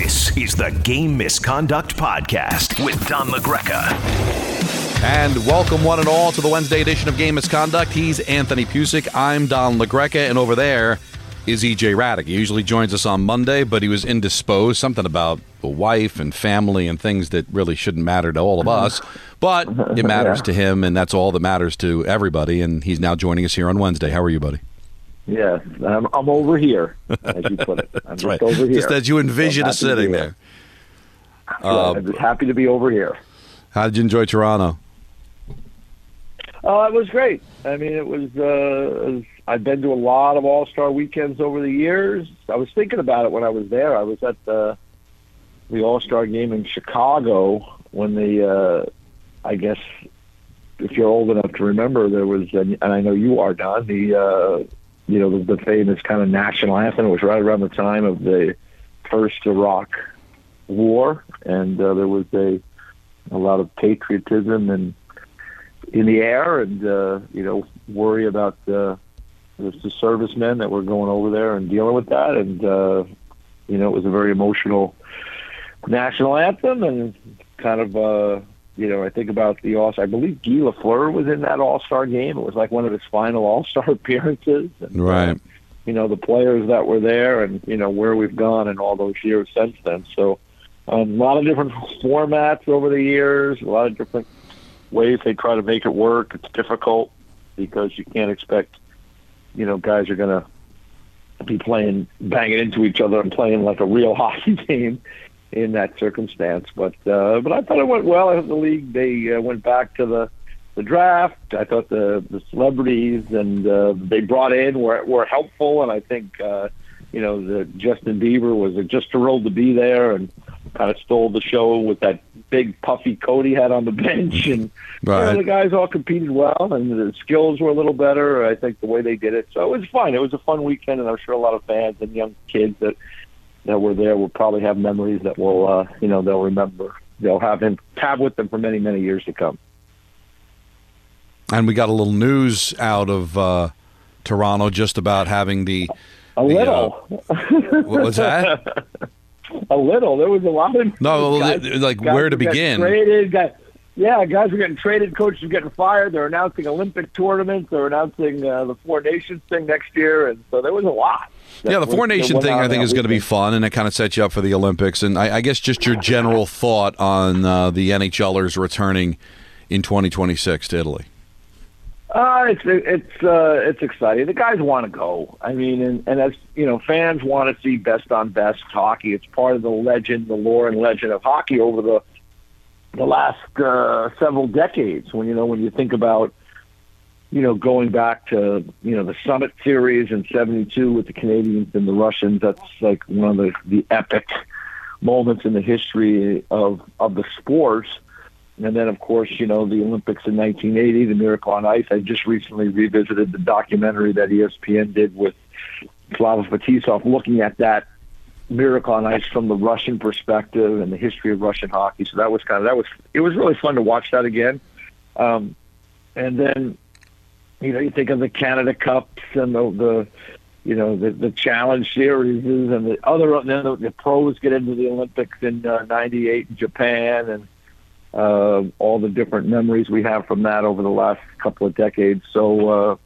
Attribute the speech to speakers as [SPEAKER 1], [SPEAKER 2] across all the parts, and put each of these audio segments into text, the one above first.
[SPEAKER 1] This is the Game Misconduct Podcast with Don LaGreca.
[SPEAKER 2] And welcome one and all to the Wednesday edition of Game Misconduct. He's Anthony Pusick. I'm Don LaGreca, and over there is EJ Hradek. He usually joins us on Monday, but he was indisposed. Something about a wife and family and things that really shouldn't matter to all of us. But it matters
[SPEAKER 3] Yeah.
[SPEAKER 2] to him, and that's all that matters to everybody. And he's now joining us here on Wednesday. How are you, buddy?
[SPEAKER 3] Yes, I'm, I'm over here, as you put it. I'm
[SPEAKER 2] That's
[SPEAKER 3] just
[SPEAKER 2] right.
[SPEAKER 3] over here.
[SPEAKER 2] Just as you envision us sitting there.
[SPEAKER 3] here. I'm just happy to be over here.
[SPEAKER 2] How did you enjoy Toronto?
[SPEAKER 3] Uh, it was great. I mean, it was. Uh, I've been to a lot of All Star weekends over the years. I was thinking about it when I was there. I was at the the All Star game in Chicago when the. Uh, I guess if you're old enough to remember, there was, and I know you are, Don. The uh, you know the, the famous kind of national anthem. It was right around the time of the first Iraq war, and uh, there was a a lot of patriotism and in the air, and uh, you know worry about uh, the, the servicemen that were going over there and dealing with that, and uh, you know it was a very emotional national anthem, and kind of. Uh, you know, I think about the All. Star. I believe Guy Lafleur was in that All Star game. It was like one of his final All Star appearances. And, uh,
[SPEAKER 2] Right.
[SPEAKER 3] you know the players that were there and you know where we've gone in all those years since then. So um, a lot of different formats over the years, a lot of different ways they try to make it work. It's difficult because you can't expect you know guys are going to be playing banging into each other and playing like a real hockey game in that circumstance. But uh, but I thought it went well. I thought the league they uh, went back to the the draft. I thought the the celebrities and uh, they brought in were were helpful, and I think uh, you know the Justin Bieber was just thrilled to be there and kind of stole the show with that big puffy coat he had on the bench, and you know, the guys all competed well, and the skills were a little better. I think the way they did it, so it was fun. It was a fun weekend, and I'm sure a lot of fans and young kids that that were there will probably have memories that will uh, you know they'll remember. They'll have him have with them for many many years to come.
[SPEAKER 2] And we got a little news out of uh, Toronto just about having the.
[SPEAKER 3] A
[SPEAKER 2] The,
[SPEAKER 3] little.
[SPEAKER 2] What was that?
[SPEAKER 3] a little. There was a lot of
[SPEAKER 2] No,
[SPEAKER 3] guys-
[SPEAKER 2] like,
[SPEAKER 3] guys
[SPEAKER 2] where to begin?
[SPEAKER 3] Traded, guys, yeah, guys are getting traded. Coaches are getting fired. They're announcing Olympic tournaments. They're announcing uh, the Four Nations thing next year, and so there was a lot.
[SPEAKER 2] Yeah, the Four Nation thing I think is going to be fun, and it kind of sets you up for the Olympics. And I, I guess just your general thought on uh, the NHLers returning in 2026 to Italy.
[SPEAKER 3] Uh, it's it's uh, it's exciting. The guys want to go. I mean, and, and as you know, fans want to see best on best hockey. It's part of the legend, the lore and legend of hockey over the the last uh, several decades. When you know when you think about you know going back to you know the Summit Series in '72 with the Canadians and the Russians. That's like one of the the epic moments in the history of of the sports. And then, of course, you know, the Olympics in 1980, the Miracle on Ice. I just recently revisited the documentary that ESPN did with Slava Fetisov, looking at that Miracle on Ice from the Russian perspective and the history of Russian hockey. So that was kind of, that was, it was really fun to watch that again. Um, and then, you know, you think of the Canada Cups and the, the you know, the, the challenge series and the other, and then the, the pros get into the Olympics in uh, 98 in Japan and, uh, all the different memories we have from that over the last couple of decades. So, uh,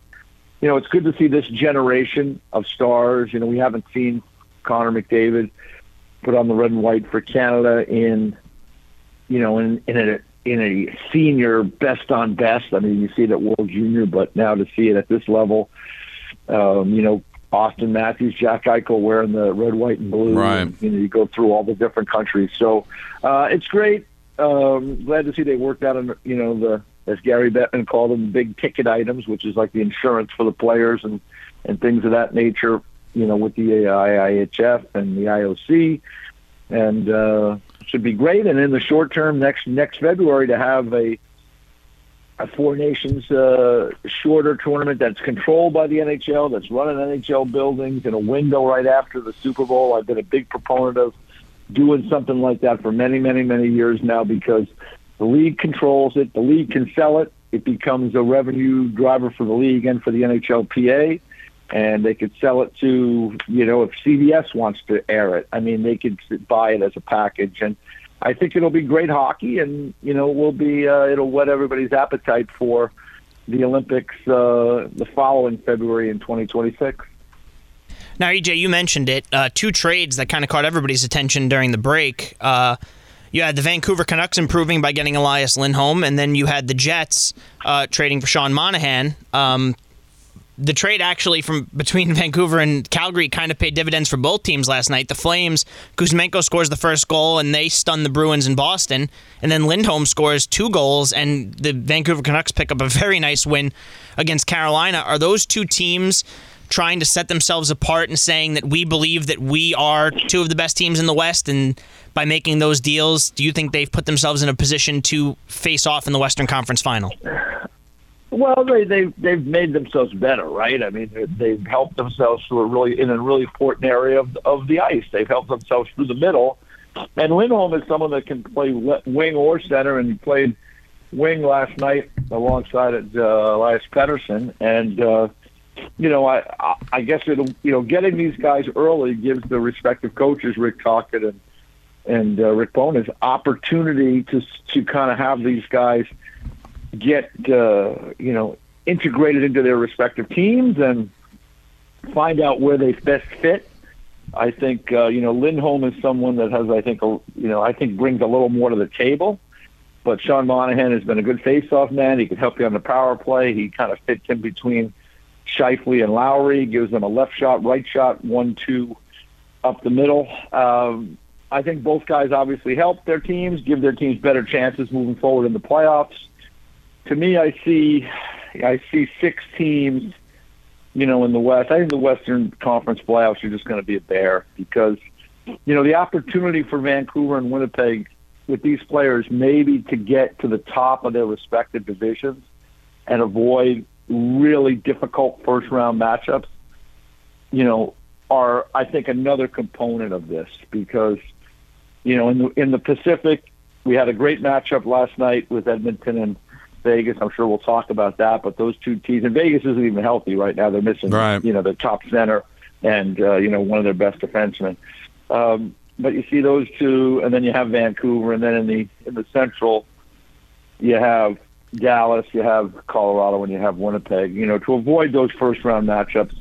[SPEAKER 3] you know, it's good to see this generation of stars. You know, we haven't seen Connor McDavid put on the red and white for Canada in, you know, in in a in a senior best on best. I mean, you see it at World Junior, but now to see it at this level, um, you know, Auston Matthews, Jack Eichel wearing the red, white, and blue.
[SPEAKER 2] Right.
[SPEAKER 3] And, you know, you go through all the different countries. So uh, it's great. Um, glad to see they worked out, on, you know, the as Gary Bettman called them, the big ticket items, which is like the insurance for the players and and things of that nature. You know, with the IIHF and the IOC, and uh, should be great. And in the short term, next next February, to have a a Four Nations uh, shorter tournament that's controlled by the NHL, that's run in NHL buildings in a window right after the Super Bowl. I've been a big proponent of doing something like that for many, many, many years now because the league controls it. The league can sell it. It becomes a revenue driver for the league and for the NHLPA. And they could sell it to you know if CBS wants to air it. I mean, they could buy it as a package, and I think it'll be great hockey, and you know, will be uh, it'll whet everybody's appetite for the Olympics uh, the following February in 2026.
[SPEAKER 4] Now, EJ, you mentioned it. Uh, two trades that kind of caught everybody's attention during the break. Uh, you had the Vancouver Canucks improving by getting Elias Lindholm, and then you had the Jets uh, trading for Sean Monahan. Um, the trade actually from between Vancouver and Calgary kind of paid dividends for both teams last night. The Flames, Kuzmenko scores the first goal and they stun the Bruins in Boston, and then Lindholm scores two goals and the Vancouver Canucks pick up a very nice win against Carolina. Are those two teams trying to set themselves apart and saying that we believe that we are two of the best teams in the West and by making those deals, do you think they've put themselves in a position to face off in the Western Conference final?
[SPEAKER 3] Well, they they they've made themselves better, right? I mean, they've helped themselves through a really in a really important area of of the ice. They've helped themselves through the middle, and Lindholm is someone that can play wing or center, and he played wing last night alongside uh, Elias Pettersson, and uh, you know, I I guess it'll you know getting these guys early gives the respective coaches Rick Tocchet and and uh, Rick Bowness opportunity to to kind of have these guys get uh, you know integrated into their respective teams and find out where they best fit. I think uh, you know Lindholm is someone that has I think a, you know I think brings a little more to the table. But Sean Monahan has been a good face-off man. He can help you on the power play. He kind of fits in between Scheifele and Lowry, gives them a left shot, right shot, one-two up the middle. Um, I think both guys obviously help their teams, give their teams better chances moving forward in the playoffs to me, I see, I see six teams. You know, in the West, I think the Western Conference playoffs are just going to be a bear because, you know, the opportunity for Vancouver and Winnipeg with these players maybe to get to the top of their respective divisions and avoid really difficult first round matchups, you know, are I think another component of this because, you know, in the in the Pacific, we had a great matchup last night with Edmonton and Vegas. I'm sure we'll talk about that. But those two teams, and Vegas isn't even healthy right now. They're missing, right. you know, the top center and uh, you know one of their best defensemen. Um, but you see those two, and then you have Vancouver, and then in the in the Central, you have Dallas, you have Colorado, and you have Winnipeg. You know, to avoid those first round matchups,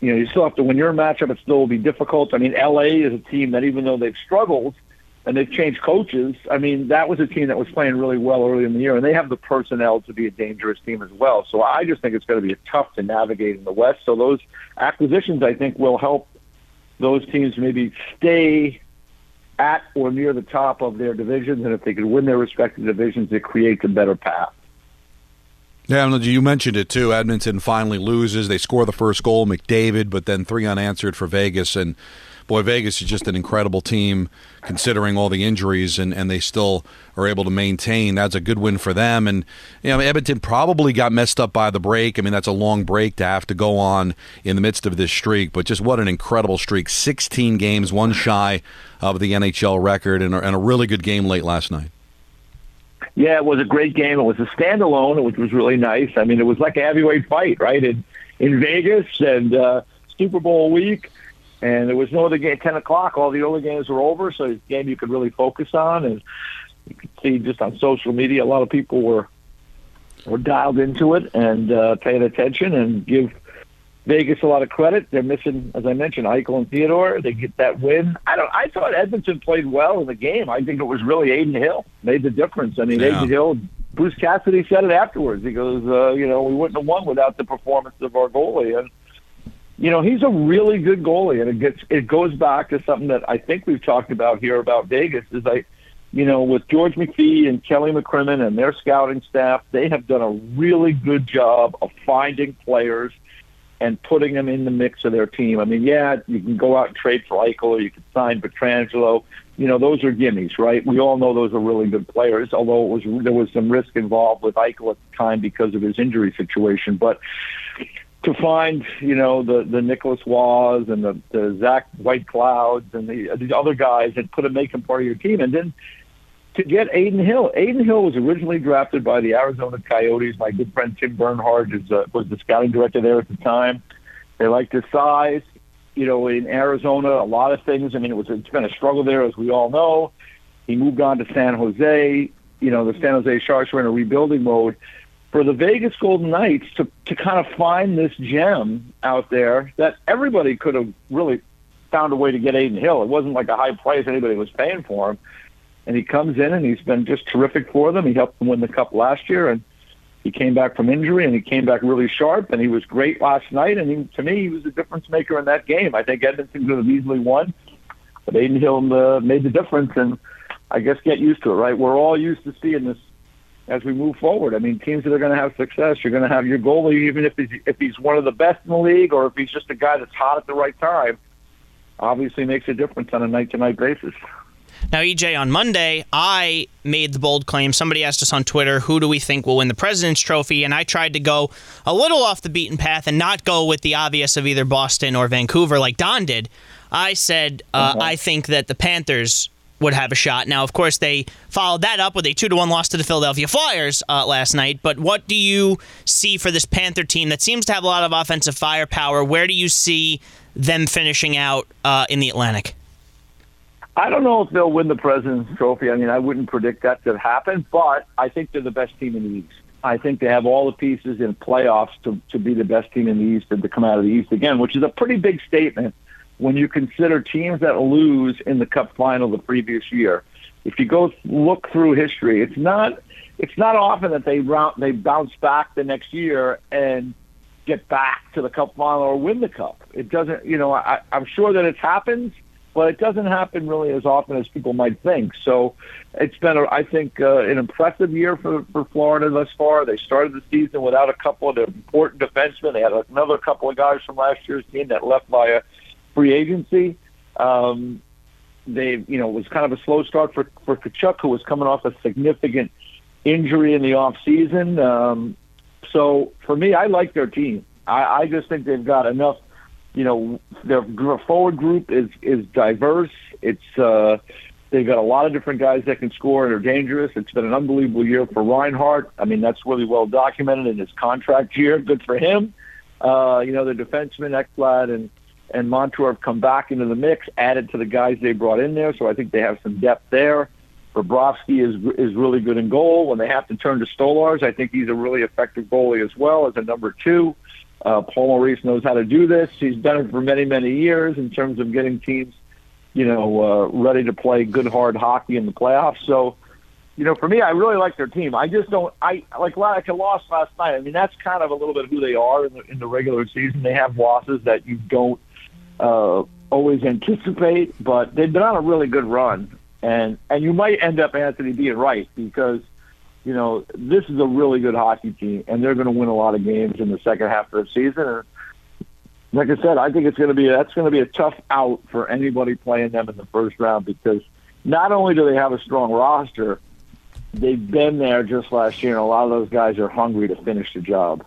[SPEAKER 3] you know, you still have to win your matchup. It still will be difficult. I mean, LA is a team that even though they've struggled, and they've changed coaches. I mean, that was a team that was playing really well early in the year, and they have the personnel to be a dangerous team as well. So I just think it's going to be tough to navigate in the West. So those acquisitions, I think, will help those teams maybe stay at or near the top of their divisions, and if they could win their respective divisions, it creates a better path.
[SPEAKER 2] Yeah, you mentioned it too. Edmonton finally loses. They score the first goal, McDavid, but then three unanswered for Vegas, and boy, Vegas is just an incredible team considering all the injuries, and, and they still are able to maintain. That's a good win for them. And you know, Edmonton probably got messed up by the break. I mean, that's a long break to have to go on in the midst of this streak, but just what an incredible streak! 16 games, one shy of the NHL record, and and a really good game late last night.
[SPEAKER 3] Yeah, it was a great game. It was a standalone, which was really nice. I mean, it was like a heavyweight fight, right? In in Vegas and uh, Super Bowl week and there was no other game. Ten o'clock, all the early games were over, so it's a game you could really focus on. And you could see just on social media, a lot of people were were dialed into it and uh, paying attention and give Vegas a lot of credit. They're missing, as I mentioned, Eichel and Theodore. They get that win. I don't. I thought Edmonton played well in the game. I think it was really Adin Hill made the difference. I mean, yeah. Adin Hill. Bruce Cassidy said it afterwards. He goes, uh, you know, we wouldn't have won without the performance of our goalie. And you know, he's a really good goalie, and it gets it goes back to something that I think we've talked about here about Vegas. Is like, you know, with George McPhee and Kelly McCrimmon and their scouting staff, they have done a really good job of finding players and putting them in the mix of their team. I mean, yeah, you can go out and trade for Eichel, or you can sign Pietrangelo. You know, those are gimmies, right? We all know those are really good players. Although it was there was some risk involved with Eichel at the time because of his injury situation, but to find, you know, the the Nicholas Waz and the, the Zach Whiteclouds and the, the other guys and put a make him part of your team, and then to get Adin Hill. Adin Hill was originally drafted by the Arizona Coyotes. My good friend Tim Bernhardt is, uh, was the scouting director there at the time. They liked his size. You know, in Arizona, a lot of things. I mean, it was it's been a struggle there, as we all know. He moved on to San Jose. You know, the San Jose Sharks were in a rebuilding mode. For the Vegas Golden Knights to to kind of find this gem out there that everybody could have really found a way to get Adin Hill. It wasn't like a high price anybody was paying for him. And he comes in and he's been just terrific for them. He helped them win the cup last year and he came back from injury and he came back really sharp and he was great last night. And he, to me, he was a difference maker in that game. I think Edmonton could have easily won, but Adin Hill uh, made the difference. And I guess get used to it, right? We're all used to seeing this as we move forward. I mean, teams that are going to have success, you're going to have your goalie, even if he's if he's one of the best in the league or if he's just a guy that's hot at the right time. Obviously, makes a difference on a night to night basis.
[SPEAKER 4] Now, EJ, on Monday, I made the bold claim. Somebody asked us on Twitter, who do we think will win the President's Trophy? And I tried to go a little off the beaten path and not go with the obvious of either Boston or Vancouver like Don did. I said, uh, uh-huh. I think that the Panthers would have a shot. Now, of course, they followed that up with a 2 to 1 loss to the Philadelphia Flyers uh, last night. But what do you see for this Panther team that seems to have a lot of offensive firepower? Where do you see them finishing out uh, in the Atlantic?
[SPEAKER 3] I don't know if they'll win the President's Trophy. I mean, I wouldn't predict that to happen, but I think they're the best team in the East. I think they have all the pieces in playoffs to, to be the best team in the East and to come out of the East again, which is a pretty big statement when you consider teams that lose in the Cup final the previous year. If you go look through history, it's not it's not often that they round, they bounce back the next year and get back to the Cup final or win the Cup. It doesn't, you know, I, I'm sure that it happens but it doesn't happen really as often as people might think. So it's been, a, I think, uh, an impressive year for, for Florida thus far. They started the season without a couple of the important defensemen. They had another couple of guys from last year's team that left via free agency. Um, they, you know, it was kind of a slow start for for Tkachuk, who was coming off a significant injury in the off season. Um, so for me, I like their team. I, I just think they've got enough you know, their forward group is is diverse. It's uh, they've got a lot of different guys that can score and are dangerous. It's been an unbelievable year for Reinhart. I mean, that's really well documented in his contract year. Good for him. Uh, you know, the defensemen Ekblad and and Montour have come back into the mix, added to the guys they brought in there. So I think they have some depth there. Bobrovsky is is really good in goal. When they have to turn to Stolarz, I think he's a really effective goalie as well as a number two. Uh, Paul Maurice knows how to do this. He's done it for many, many years in terms of getting teams, you know, uh, ready to play good, hard hockey in the playoffs. So, you know, for me, I really like their team. I just don't. I like like a loss last night. I mean, that's kind of a little bit of who they are in the, in the regular season. They have losses that you don't uh, always anticipate, but they've been on a really good run, and and you might end up Anthony being right because you know, this is a really good hockey team, and they're going to win a lot of games in the second half of the season. And like I said, I think it's going to be that's going to be a tough out for anybody playing them in the first round because not only do they have a strong roster, they've been there just last year, and a lot of those guys are hungry to finish the job.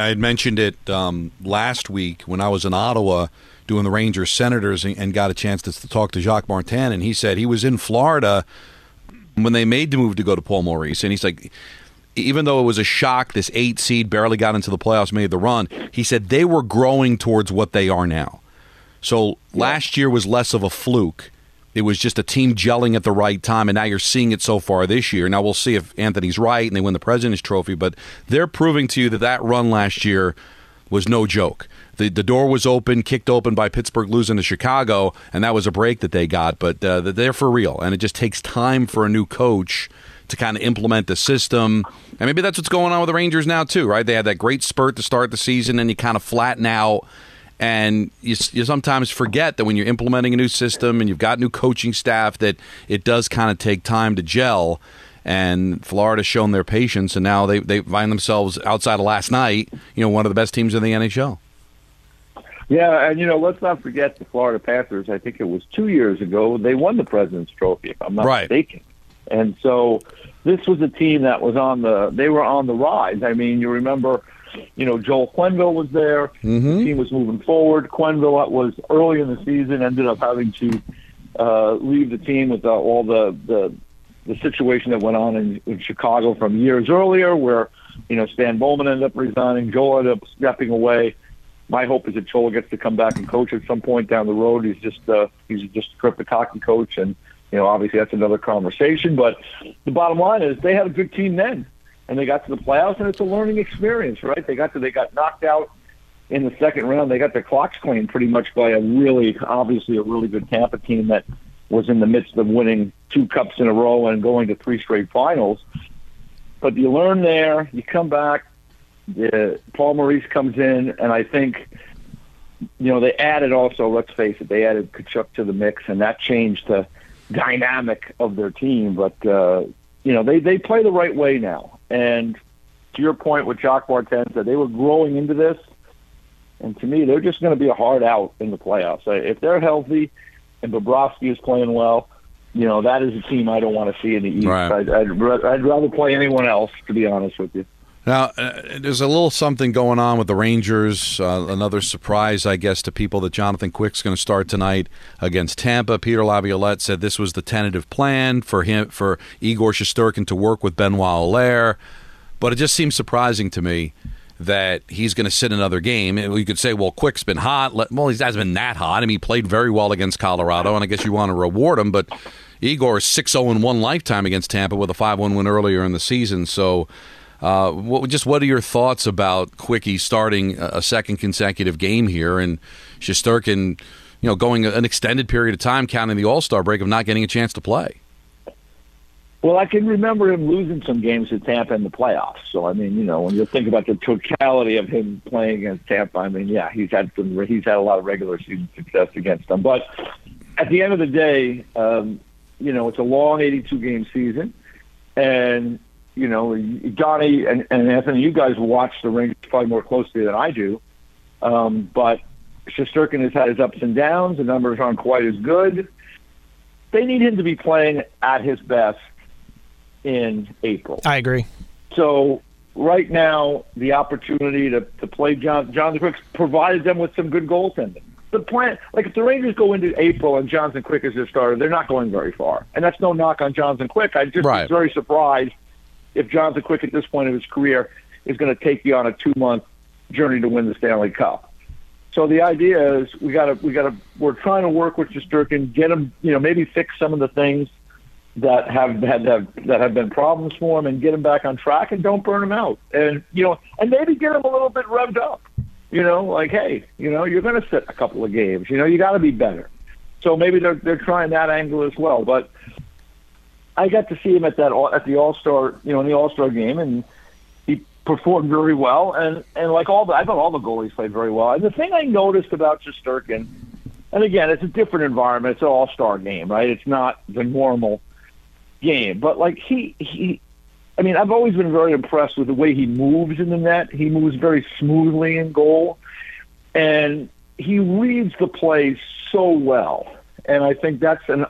[SPEAKER 2] I had mentioned it um, last week when I was in Ottawa doing the Rangers Senators and, and got a chance to, to, talk to Jacques Martin, and he said he was in Florida when they made the move to go to Paul Maurice, and he's like. Even though it was a shock, this eight seed barely got into the playoffs, made the run. He said they were growing towards what they are now. So last year was less of a fluke it was just a team gelling at the right time, and now you're seeing it so far this year. Now we'll see if Anthony's right and they win the President's Trophy, but they're proving to you that that run last year was no joke. The, the door was open, kicked open by Pittsburgh losing to Chicago, and that was a break that they got. But uh, they're for real, and it just takes time for a new coach to kind of implement the system. And maybe that's what's going on with the Rangers now too, right? They had that great spurt to start the season, and you kind of flatten out and you, you sometimes forget that when you're implementing a new system and you've got new coaching staff, that it does kind of take time to gel. And Florida's shown their patience, and now they, they find themselves outside of last night, you know, one of the best teams in the NHL.
[SPEAKER 3] Yeah, and you know, let's not forget the Florida Panthers. I think it was two years ago they won the President's Trophy, if I'm not
[SPEAKER 2] Right.
[SPEAKER 3] mistaken. And so this was a team that was on the they were on the rise. I mean, you remember, you know, Joel Quenneville was there.
[SPEAKER 2] Mm-hmm.
[SPEAKER 3] The team was moving forward. Quenneville was early in the season ended up having to uh, leave the team with uh, all the, the the situation that went on in, in Chicago from years earlier, where you know Stan Bowman ended up resigning, Joel ended up stepping away. My hope is that Joel gets to come back and coach at some point down the road. He's just uh, he's just a terrific hockey coach, and you know obviously that's another conversation. But the bottom line is they had a good team then, and they got to the playoffs, and it's a learning experience, right? They got to they got knocked out in the second round. They got their clocks cleaned pretty much by a really obviously a really good Tampa team that was in the midst of winning two cups in a row and going to three straight finals. But you learn there, you come back. Paul Maurice comes in, and I think you know they added also. Let's face it, they added Tkachuk to the mix, and that changed the dynamic of their team. But uh, you know they they play the right way now. And to your point with Jacques Martin, that they were growing into this. And to me, they're just going to be a hard out in the playoffs. Uh, If they're healthy and Bobrovsky is playing well, you know that is a team I don't want to see in the East.
[SPEAKER 2] Right.
[SPEAKER 3] I'd, I'd, I'd rather play anyone else, to be honest with you.
[SPEAKER 2] Now, uh, there's a little something going on with the Rangers. Uh, another surprise, I guess, to people that Jonathan Quick's going to start tonight against Tampa. Peter Laviolette said this was the tentative plan for him for Igor Shesterkin to work with Benoit Allaire, but it just seems surprising to me that he's going to sit another game. And You could say, well, Quick's been hot. Well, he hasn't been that hot. I mean, he played very well against Colorado, and I guess you want to reward him, but Igor is 6 0 1 lifetime against Tampa with a 5 1 win earlier in the season. So, uh, what, just what are your thoughts about Quickie starting a second consecutive game here and Shesterkin, you know, going an extended period of time, counting the All Star break of not getting a chance to play?
[SPEAKER 3] Well, I can remember him losing some games to Tampa in the playoffs. So I mean, you know, when you think about the totality of him playing against Tampa, I mean, yeah, he's had some, he's had a lot of regular season success against them. But at the end of the day, um, you know, it's a long 82 game season, and you know, Johnny and, and Anthony, you guys watch the Rangers probably more closely than I do. Um, but Shesterkin has had his ups and downs. The numbers aren't quite as good. They need him to be playing at his best in April.
[SPEAKER 4] I agree.
[SPEAKER 3] So right now, the opportunity to, to play John Jonathan Quick provided them with some good goaltending. The plan, like if the Rangers go into April and Jonathan Quick is their starter, they're not going very far. And that's no knock on Jonathan Quick. I just
[SPEAKER 2] Right.
[SPEAKER 3] was very surprised if Jonathan Quick at this point of his career is going to take you on a two month journey to win the Stanley Cup. So the idea is we got to we got to we're trying to work with Shesterkin, get him, you know, maybe fix some of the things that have had have that have been problems for him, and get him back on track, and don't burn him out, and you know, and maybe get him a little bit revved up. You know, like hey, you know, you're going to sit a couple of games. You know, you got to be better. So maybe they're they're trying that angle as well. But I got to see him at that at the All Star, you know, in the All Star game, and he performed very well. And and like all the, I thought all the goalies played very well. And the thing I noticed about Shesterkin, and again, it's a different environment. It's an All Star game, right? It's not the normal game, but like he he. I mean, I've always been very impressed with the way he moves in the net. He moves very smoothly in goal, and he reads the play so well. And I think that's an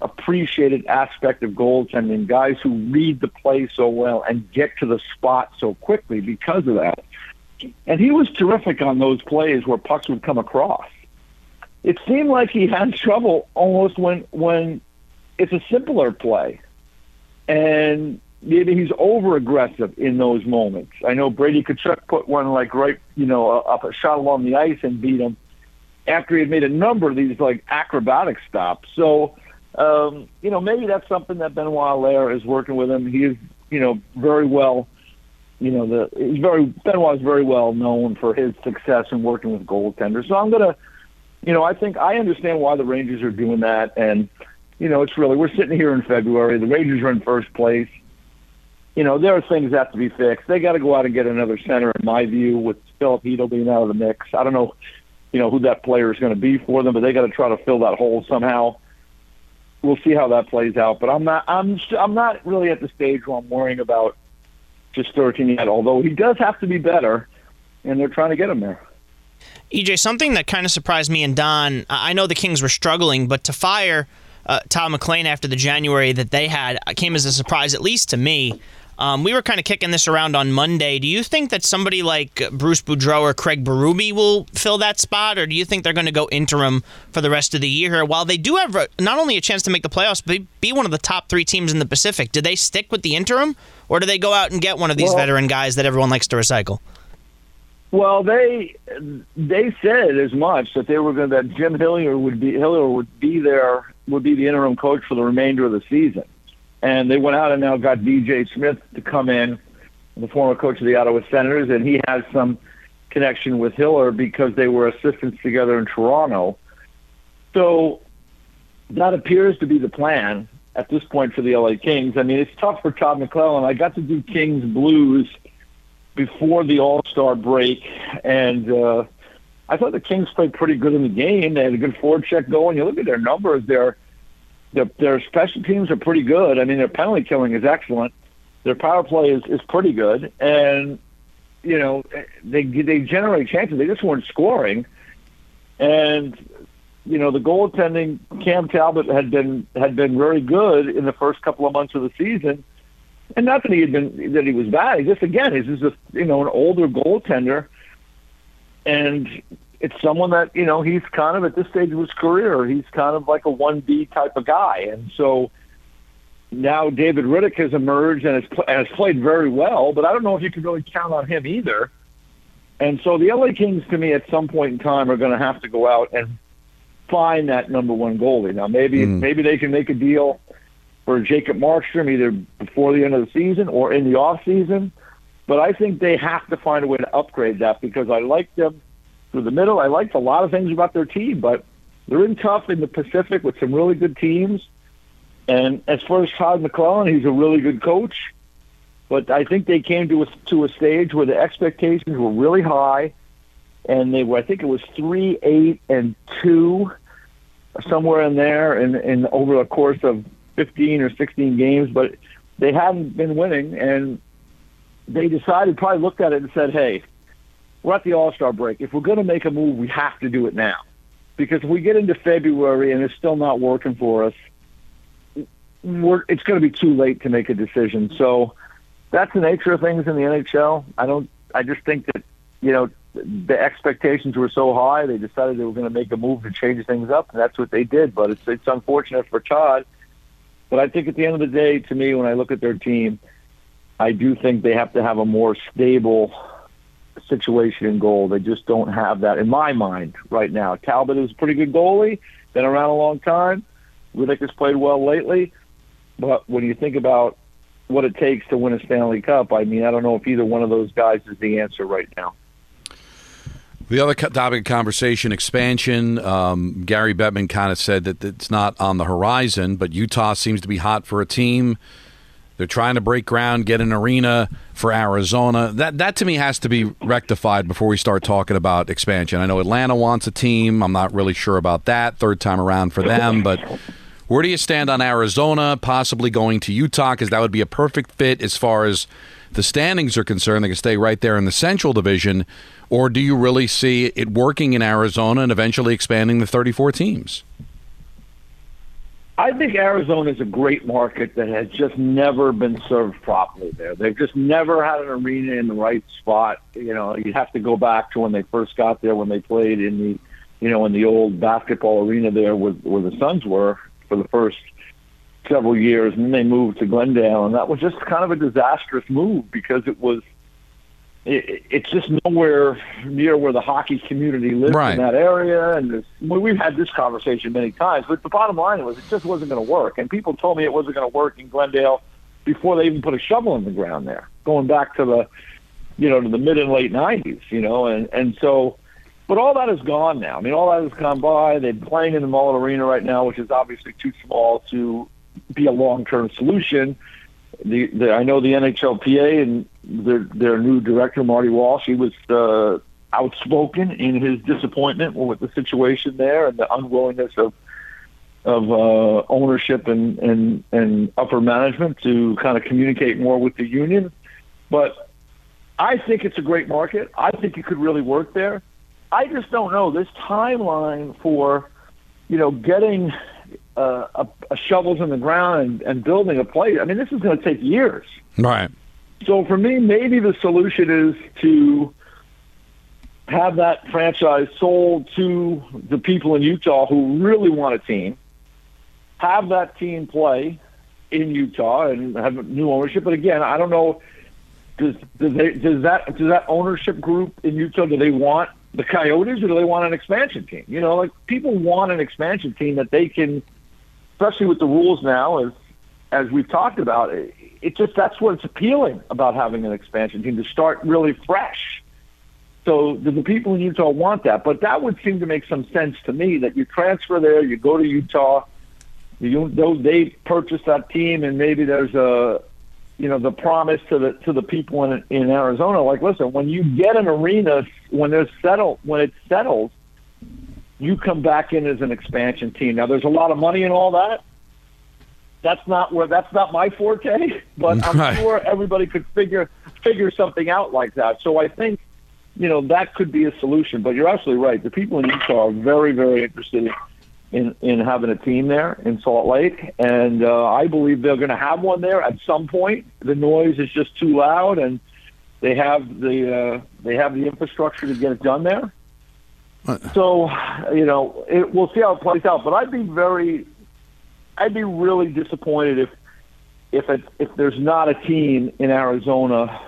[SPEAKER 3] underappreciated aspect of goaltending. Guys who read the play so well and get to the spot so quickly because of that. And he was terrific on those plays where pucks would come across. It seemed like he had trouble almost when when it's a simpler play. And maybe he's over aggressive in those moments. I know Brady Tkachuk put one like right, you know, up a shot along the ice and beat him after he had made a number of these like acrobatic stops. So, um, you know, maybe that's something that Benoit Allaire is working with him. He is, you know, very well, you know, the he's very Benoit is very well known for his success in working with goaltenders. So I'm gonna, you know, I think I understand why the Rangers are doing that, and you know, it's really we're sitting here in February. The Rangers are in first place. You know, there are things that have to be fixed. They got to go out and get another center, in my view, with Filip Chytil being out of the mix. I don't know, you know, who that player is going to be for them, but they got to try to fill that hole somehow. We'll see how that plays out. But I'm not, I'm, I'm not really at the stage where I'm worrying about just 13 yet. Although he does have to be better, and they're trying to get him there.
[SPEAKER 4] EJ, something that kind of surprised me and Don. I know the Kings were struggling, but to fire uh, Todd McLellan after the January that they had came as a surprise, at least to me. Um, we were kind of kicking this around on Monday. Do you think that somebody like Bruce Boudreau or Craig Berube will fill that spot, or do you think they're going to go interim for the rest of the year? While they do have not only a chance to make the playoffs, but be one of the top three teams in the Pacific, do they stick with the interim, or do they go out and get one of these well, veteran guys that everyone likes to recycle?
[SPEAKER 3] Well, they they said as much that they were going that Jim Hiller would be Hiller would be there would be the interim coach for the remainder of the season and they went out and now got DJ Smith to come in, the former coach of the Ottawa Senators, and he has some connection with Hiller because they were assistants together in Toronto. So that appears to be the plan at this point for the LA Kings. I mean, it's tough for Todd McLellan. I got to do Kings Blues before the All Star break, and uh, I thought the Kings played pretty good in the game. They had a good forward check going. You look at their numbers; they're their, their special teams are pretty good. I mean, their penalty killing is excellent. Their power play is, is pretty good, and you know they they generate chances. They just weren't scoring, and you know the goaltending. Cam Talbot had been had been very good in the first couple of months of the season, and not that he had been that he was bad. He just again he's just a, you know an older goaltender, and it's someone that you know he's kind of at this stage of his career he's kind of like a one B type of guy, and so now David Rittich has emerged and has, and has played very well, but I don't know if you can really count on him either. And so the LA Kings, to me, at some point in time, are going to have to go out and find that number one goalie. Now, maybe mm. maybe they can make a deal for Jacob Markstrom either before the end of the season or in the off season. But I think they have to find a way to upgrade that because I like them through the middle. I liked a lot of things about their team, but they're in tough in the Pacific with some really good teams. And as far as Todd McLellan, he's a really good coach. But I think they came to a, to a stage where the expectations were really high, and they were. I think it was three, eight, and two, somewhere in there, and in over the course of fifteen or sixteen games. But they hadn't been winning, and they decided, probably looked at it and said, "Hey, we're at the All Star break. If we're going to make a move, we have to do it now. Because if we get into February and it's still not working for us, we're, it's going to be too late to make a decision. So that's the nature of things in the NHL. I don't. I just think that you know the expectations were so high, they decided they were going to make a move to change things up, and that's what they did. But it's it's unfortunate for Todd. But I think at the end of the day, to me, when I look at their team, I do think they have to have a more stable situation in goal. They just don't have that in my mind right now. Talbot is a pretty good goalie, been around a long time. Rittich has played well lately, but when you think about what it takes to win a Stanley Cup, I mean, I don't know if either one of those guys is the answer right now.
[SPEAKER 2] The other topic of conversation, expansion. Um, Gary Bettman kind of said that it's not on the horizon, but Utah seems to be hot for a team. They're trying to break ground, get an arena for Arizona. That that to me has to be rectified before we start talking about expansion. I know Atlanta wants a team. I'm not really sure about that third time around for them, but where do you stand on Arizona possibly going to Utah because that would be a perfect fit as far as the standings are concerned. They can stay right there in the Central Division, or do you really see it working in Arizona and eventually expanding the 34 teams?
[SPEAKER 3] I think Arizona is a great market that has just never been served properly there. They've just never had an arena in the right spot. You know, you have to go back to when they first got there, when they played in the, you know, in the old basketball arena there where, where the Suns were for the first several years, and then they moved to Glendale, and that was just kind of a disastrous move because it was – it, it's just nowhere near where the hockey community lives right. in that area. And well, we've had this conversation many times, but the bottom line was it just wasn't going to work. And people told me it wasn't going to work in Glendale before they even put a shovel in the ground there, going back to the, you know, to the mid and late '90s. You know, and and so. But all that is gone now. I mean, all that has gone by. They're playing in the Mullet Arena right now, which is obviously too small to be a long-term solution the, the I know the NHLPA and their their new director Marty Walsh. He was uh, outspoken in his disappointment with the situation there and the unwillingness of of uh, ownership and, and and upper management to kind of communicate more with the union. But I think it's a great market. I think it could really work there. I just don't know this timeline for, you know, getting uh, a, a shovels in the ground and, and building a place. I mean, this is going to take years.
[SPEAKER 2] Right.
[SPEAKER 3] So for me, maybe the solution is to have that franchise sold to the people in Utah who really want a team, have that team play in Utah and have new ownership. But again, I don't know. Does does, they, does that does that ownership group in Utah do they want the Coyotes or do they want an expansion team? You know, like people want an expansion team that they can, especially with the rules now, as as we've talked about. It, it just that's what's appealing about having an expansion team to start really fresh. So the people in Utah want that? But that would seem to make some sense to me that you transfer there, you go to Utah, you know, they purchase that team, and maybe there's a, you know, the promise to the to the people in in Arizona. Like, listen, when you get an arena, when there's settled, when it's settled, you come back in as an expansion team. Now, there's a lot of money in all that. That's not where that's not my forte, but I'm
[SPEAKER 2] Right.
[SPEAKER 3] sure everybody could figure figure something out like that. So I think, you know, that could be a solution. But you're absolutely right. The people in Utah are very, very interested in in, in having a team there in Salt Lake, and uh, I believe they're going to have one there at some point. The noise is just too loud, and they have the uh, they have the infrastructure to get it done there. So, you know, it, we'll see how it plays out. But I'd be very, I'd be really disappointed if if it, if there's not a team in Arizona.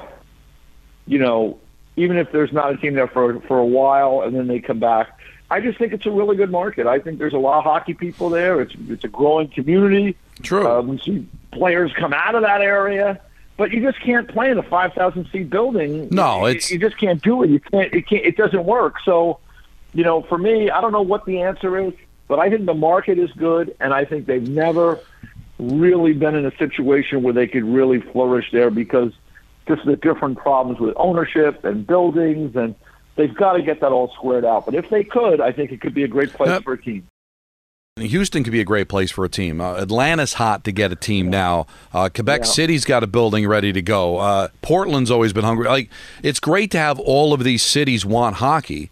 [SPEAKER 3] You know, even if there's not a team there for for a while, and then they come back. I just think it's a really good market. I think there's a lot of hockey people there. It's it's a growing community.
[SPEAKER 2] True.
[SPEAKER 3] Uh, we see players come out of that area, but you just can't play in a 5,000 seat building.
[SPEAKER 2] No,
[SPEAKER 3] You-
[SPEAKER 2] it's-
[SPEAKER 3] you just can't do it. You can't. It can't. It doesn't work. So, you know, for me, I don't know what the answer is, but I think the market is good, and I think they've never really been in a situation where they could really flourish there because just the different problems with ownership and buildings and. They've got to get that all squared out. But if they could, I think it could be a great place
[SPEAKER 2] Yep.
[SPEAKER 3] for a team.
[SPEAKER 2] Houston could be a great place for a team. Uh, Atlanta's hot to get a team now. Uh, Quebec
[SPEAKER 3] Yeah.
[SPEAKER 2] City's got a building ready to go. Uh, Portland's always been hungry. Like it's great to have all of these cities want hockey,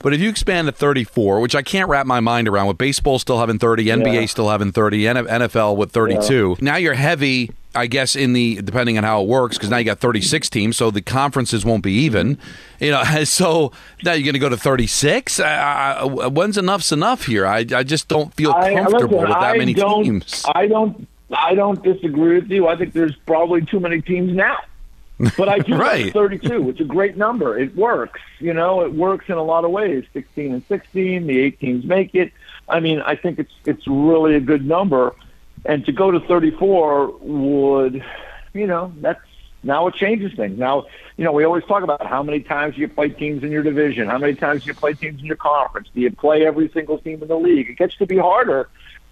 [SPEAKER 2] but if you expand to 34, which I can't wrap my mind around, with baseball still having 30, NBA
[SPEAKER 3] Yeah.
[SPEAKER 2] still having 30, NFL with 32. Now you're heavy. I guess in the depending on how it works, because now you got 36 teams, so the conferences won't be even. You know, so now you're going to go to 36. Uh, uh, when's enough's enough here? I, I just don't feel
[SPEAKER 3] I-
[SPEAKER 2] comfortable
[SPEAKER 3] listen,
[SPEAKER 2] with that
[SPEAKER 3] I
[SPEAKER 2] many teams.
[SPEAKER 3] I don't. I don't disagree with you. I think there's probably too many teams now. But I do
[SPEAKER 2] Right.
[SPEAKER 3] like 32. It's a great number. It works. You know, it works in a lot of ways. 16 and 16. The eight teams make it. I mean, I think it's it's really a good number. And to go to 34 would, you know, that's now it changes things. Now, you know, we always talk about how many times you play teams in your division, how many times you play teams in your conference. Do you play every single team in the league? It gets to be harder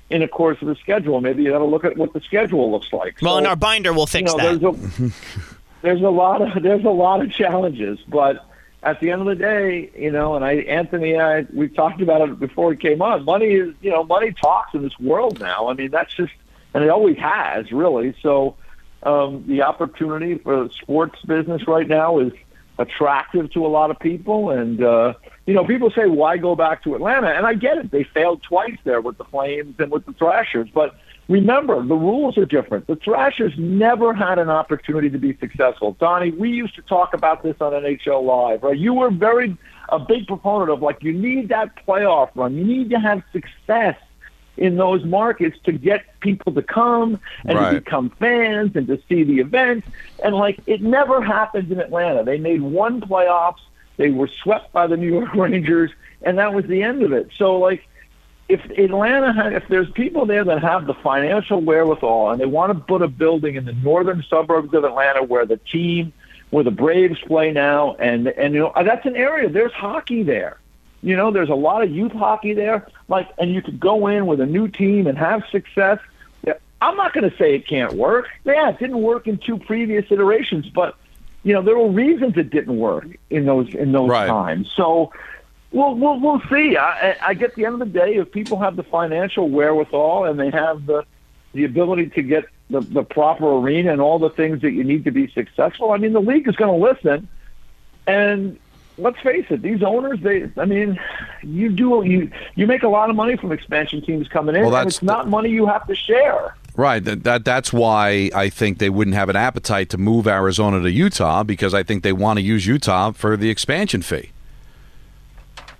[SPEAKER 3] in the course of the schedule. Maybe you got to look at what the schedule looks like.
[SPEAKER 4] Well,
[SPEAKER 3] So,
[SPEAKER 4] in our binder, we'll fix
[SPEAKER 3] you know,
[SPEAKER 4] that.
[SPEAKER 3] There's a, lot of there's a lot of challenges, but at the end of the day, you know, and I Anthony, I we've talked about it before it came on. Money is you know money talks in this world now. I mean that's just and it always has really. So um, the opportunity for the sports business right now is attractive to a lot of people, and uh, you know people say why go back to Atlanta, and I get it. They failed twice there with the Flames and with the Thrashers, but Remember, the rules are different. The Thrashers never had an opportunity to be successful. Donnie, we used to talk about this on NHL Live, right? You were very a big proponent of like you need that playoff run. You need to have success in those markets to get people to come and
[SPEAKER 2] Right.
[SPEAKER 3] to become fans and to see the event. And like it never happened in Atlanta. They made one playoffs. They were swept by the New York Rangers, and that was the end of it. So like if Atlanta, had, if there's people there that have the financial wherewithal and they want to put a building in the northern suburbs of Atlanta where the team, where the Braves play now, and and you know uh, that's an area. There's hockey there. You know, there's a lot of youth hockey there. Like, and you could go in with a new team and have success. I'm not going to say it can't work. Yeah, it didn't work in two previous iterations, but you know there were reasons it didn't work in those in those
[SPEAKER 2] Right.
[SPEAKER 3] times. So. Well, we'll we'll see. I, I get the end of the day, if people have the financial wherewithal and they have the the ability to get the the proper arena and all the things that you need to be successful, I mean, the league is going to listen, and let's face it, these owners, they, I mean, you do you you make a lot of money from expansion teams coming in,
[SPEAKER 2] Well,
[SPEAKER 3] and it's not money you have to share.
[SPEAKER 2] Right. That, that that's why I think they wouldn't have an appetite to move Arizona to Utah because I think they want to use Utah for the expansion fee.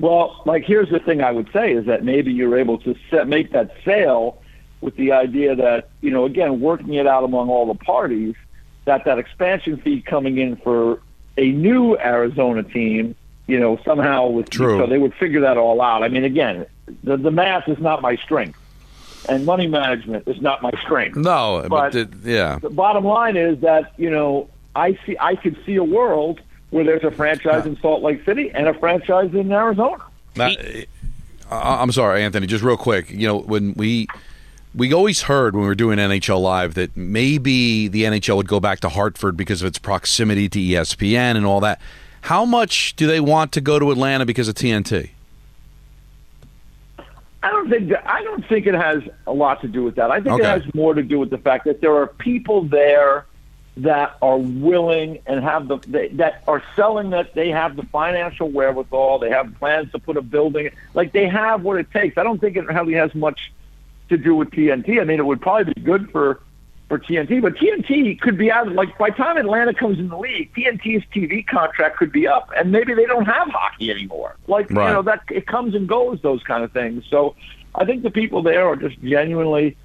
[SPEAKER 3] Well, like here's the thing I would say is that maybe you're able to set, make that sale with the idea that you know again working it out among all the parties that that expansion fee coming in for a new Arizona team, you know somehow with
[SPEAKER 2] True.
[SPEAKER 3] so they would figure that all out. I mean, again, the the math is not my strength, and money management is not my strength.
[SPEAKER 2] No, but,
[SPEAKER 3] But-
[SPEAKER 2] it- yeah.
[SPEAKER 3] The bottom line is that you know I see I could see a world where there's a franchise in Salt Lake City and a franchise in Arizona.
[SPEAKER 2] That- I- I'm sorry, Anthony. Just real quick. You know, when we we always heard when we were doing NHL Live that maybe the NHL would go back to Hartford because of its proximity to ESPN and all that. How much do they want to go to Atlanta because of TNT?
[SPEAKER 3] I don't think that, I don't think it has a lot to do with that. I think
[SPEAKER 2] Okay.
[SPEAKER 3] it has more to do with the fact that there are people there that are willing and have the they, that are selling that they have the financial wherewithal. They have plans to put a building like they have what it takes. I don't think it really has much to do with TNT. I mean, it would probably be good for for TNT, but TNT could be out. Like by the time Atlanta comes in the league, TNT's TV contract could be up, and maybe they don't have hockey anymore. Like
[SPEAKER 2] Right.
[SPEAKER 3] you know that it comes and goes, those kind of things. So I think the people there are just genuinely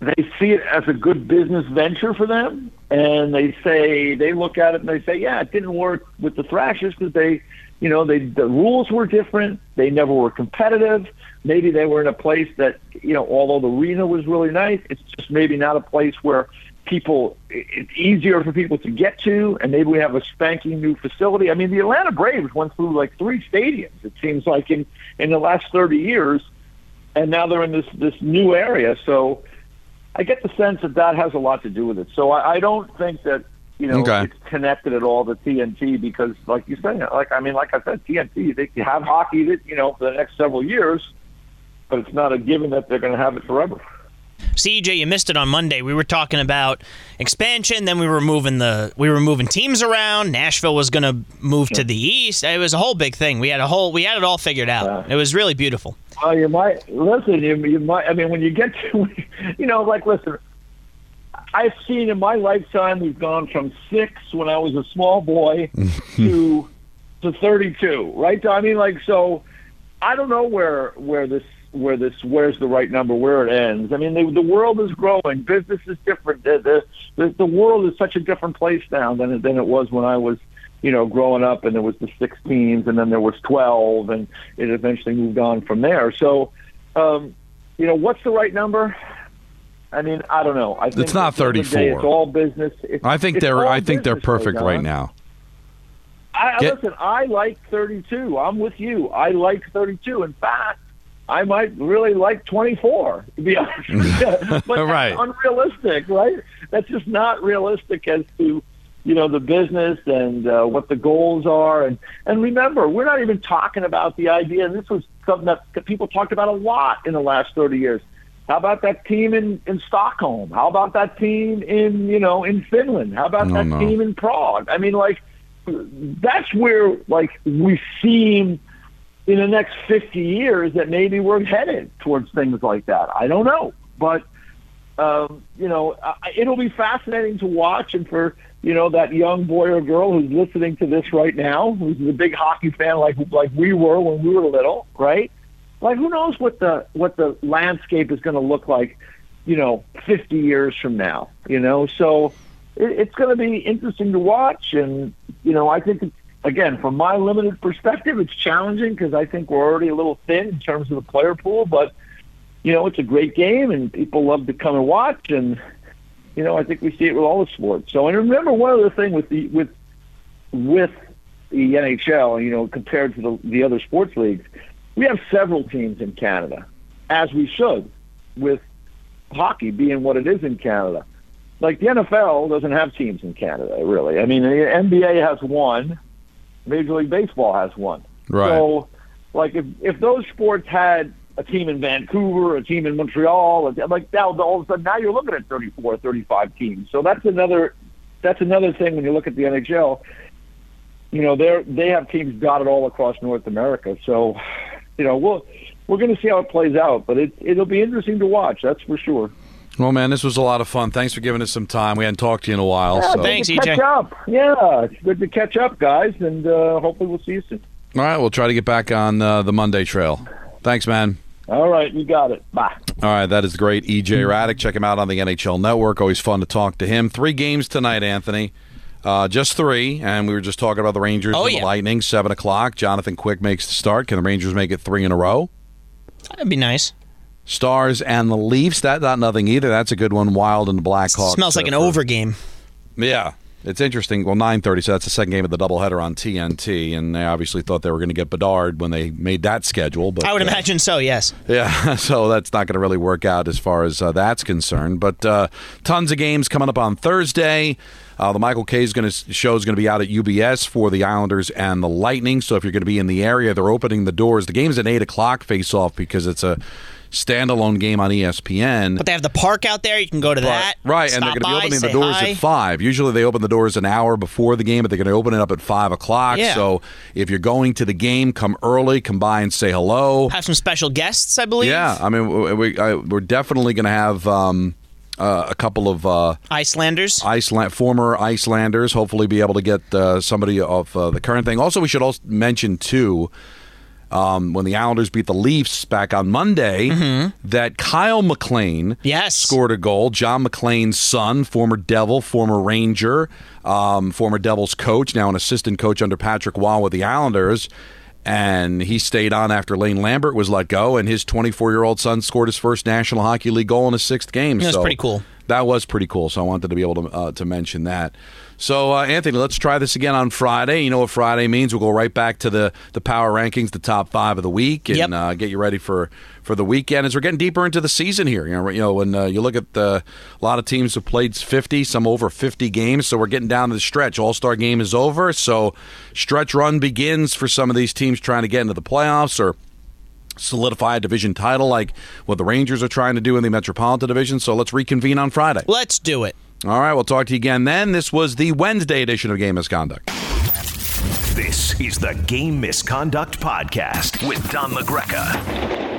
[SPEAKER 3] they see it as a good business venture for them, and they say they look at it and they say, yeah, it didn't work with the Thrashers because they, you know, they the rules were different. They never were competitive. Maybe they were in a place that, you know, although the arena was really nice, it's just maybe not a place where people it's easier for people to get to and maybe we have a spanking new facility. I mean the Atlanta Braves went through like three stadiums, it seems like in, in the last thirty years and now they're in this this new area. So I get the sense that that has a lot to do with it. So I, I don't think that you know
[SPEAKER 2] Okay.
[SPEAKER 3] it's connected at all to TNT because, like you said, like I mean, like I said, TNT they have hockey that you know for the next several years, but it's not a given that they're going to have it forever.
[SPEAKER 4] CJ, you missed it on Monday. We were talking about expansion, then we were moving the we were moving teams around. Nashville was going to move to the east. It was a whole big thing. We had a whole we had it all figured out. It was really beautiful.
[SPEAKER 3] Well, you might listen. You, you might. I mean, when you get to, you know, like listen. I've seen in my lifetime we've gone from six when I was a small boy to to thirty two. Right? I mean, like so. I don't know where where this where this where's the right number where it ends. I mean, the, the world is growing. Business is different. The, the the world is such a different place now than than it was when I was you know, growing up, and there was the 16s and then there was twelve, and it eventually moved on from there. So, um, you know, what's the right number? I mean, I don't know. I think
[SPEAKER 2] It's not
[SPEAKER 3] at the end of the day,
[SPEAKER 2] 34.
[SPEAKER 3] It's all business. It's,
[SPEAKER 2] I think they're I think they're perfect right now.
[SPEAKER 3] I,
[SPEAKER 2] Get-
[SPEAKER 3] listen, I like 32. I'm with you. I like 32. In fact, I might really like 24, to be honest. But
[SPEAKER 2] Right.
[SPEAKER 3] unrealistic, right? That's just not realistic as to, you know, the business and uh, what the goals are. And, and remember, we're not even talking about the idea, and this was something that that people talked about a lot in the last 30 years. How about that team in, in Stockholm? How about that team in, you know, in Finland? How about
[SPEAKER 2] No,
[SPEAKER 3] that
[SPEAKER 2] no.
[SPEAKER 3] team in Prague? I mean, like, that's where like we seem in the next 50 years that maybe we're headed towards things like that. I don't know, but um, you know, it'll be fascinating to watch, and for you know that young boy or girl who's listening to this right now, who's a big hockey fan like like we were when we were little, right? Like, who knows what the what the landscape is going to look like, you know, 50 years from now, you know? So it, it's going to be interesting to watch, and you know, I think again, from my limited perspective, it's challenging because I think we're already a little thin in terms of the player pool, but you know, it's a great game and people love to come and watch and you know, I think we see it with all the sports. So and remember one other thing with the with with the NHL, you know, compared to the, the other sports leagues, we have several teams in Canada, as we should, with hockey being what it is in Canada. Like the NFL doesn't have teams in Canada, really. I mean, the NBA has one, Major League Baseball has one.
[SPEAKER 2] Right.
[SPEAKER 3] So, like, if if those sports had a team in Vancouver, a team in Montreal, like now all of a sudden now you're looking at 34, 35 teams. So that's another that's another thing when you look at the NHL. you know they're they have teams dotted all across North America. So, you know, we'll we're going to see how it plays out, but it it'll be interesting to watch. That's for sure.
[SPEAKER 2] Well, man, this was a lot of fun. Thanks for giving us some time. We hadn't talked to you in a while.
[SPEAKER 3] Yeah,
[SPEAKER 2] so.
[SPEAKER 4] Thanks, EJ.
[SPEAKER 3] Catch up. Yeah, it's good to catch up, guys, and uh, hopefully we'll see you soon.
[SPEAKER 2] All right, we'll try to get back on uh, the Monday trail. Thanks, man.
[SPEAKER 3] All right, you got it. Bye.
[SPEAKER 2] All right, that is great EJ Hradek. Check him out on the NHL Network. Always fun to talk to him. Three games tonight, Anthony. Uh, just three, and we were just talking about the Rangers
[SPEAKER 4] Oh,
[SPEAKER 2] and
[SPEAKER 4] yeah.
[SPEAKER 2] the Lightning. Seven o'clock. Jonathan Quick makes the start. Can the Rangers make it three in a row?
[SPEAKER 4] That'd be nice.
[SPEAKER 2] Stars and the Leafs. That not nothing either. That's a good one. Wild and the Blackhawks.
[SPEAKER 4] Smells like an
[SPEAKER 2] for-
[SPEAKER 4] over game.
[SPEAKER 2] Yeah, it's interesting. Well, nine thirty, so that's the second game of the doubleheader on TNT, and they obviously thought they were going to get Bedard when they made that schedule. But
[SPEAKER 4] I would
[SPEAKER 2] uh,
[SPEAKER 4] imagine so. Yes.
[SPEAKER 2] Yeah, so that's not going to really work out as far as uh, that's concerned. But uh, tons of games coming up on Thursday. Uh, the Michael Kay is going to show is going to be out at UBS for the Islanders and the Lightning. So if you're going to be in the area, they're opening the doors. The game's at eight o'clock face off because it's a standalone game on ESPN.
[SPEAKER 4] But they have the park out there. You can go to that.
[SPEAKER 2] Right, and they're going to be
[SPEAKER 4] by,
[SPEAKER 2] opening the doors
[SPEAKER 4] hi.
[SPEAKER 2] at five. Usually, they open the doors an hour before the game, but they're going to open it up at five o'clock.
[SPEAKER 4] Yeah.
[SPEAKER 2] So, if you're going to the game, come early, come by and say hello.
[SPEAKER 4] Have some special guests, I believe.
[SPEAKER 2] Yeah, I mean, we, we, I, we're definitely going to have um, uh, a couple of uh,
[SPEAKER 4] Islanders.
[SPEAKER 2] Iceland former Islanders. Hopefully, be able to get uh, somebody of uh, the current thing. Also, we should also mention too. Um, when the Islanders beat the Leafs back on Monday, that Kyle MacLean
[SPEAKER 4] Mm-hmm. Yes.
[SPEAKER 2] scored a goal. John MacLean's son, former Devil, former Ranger, um, former Devils coach, now an assistant coach under Patrick Roy with the Islanders. And he stayed on after Lane Lambert was let go, and his 24 year old son scored his first National Hockey League goal in his sixth game.
[SPEAKER 4] That's
[SPEAKER 2] so
[SPEAKER 4] pretty cool.
[SPEAKER 2] That was pretty cool. So I wanted to be able to uh, to mention that. So uh, Anthony, let's try this again on Friday. You know what Friday means? We'll go right back to the the power rankings, the top five of the week, and
[SPEAKER 4] Yep.
[SPEAKER 2] uh, get you ready for for the weekend as we're getting deeper into the season here. You know, you know when uh, you look at the, a lot of teams have played 50, some over 50 games, so we're getting down to the stretch. All Star game is over, so stretch run begins for some of these teams trying to get into the playoffs or solidify a division title like what the Rangers are trying to do in the Metropolitan Division. So let's reconvene on Friday.
[SPEAKER 4] Let's do it.
[SPEAKER 2] All right, we'll talk to you again then. This was the Wednesday edition of Game Misconduct.
[SPEAKER 1] This is the Game Misconduct Podcast with Don LaGreca.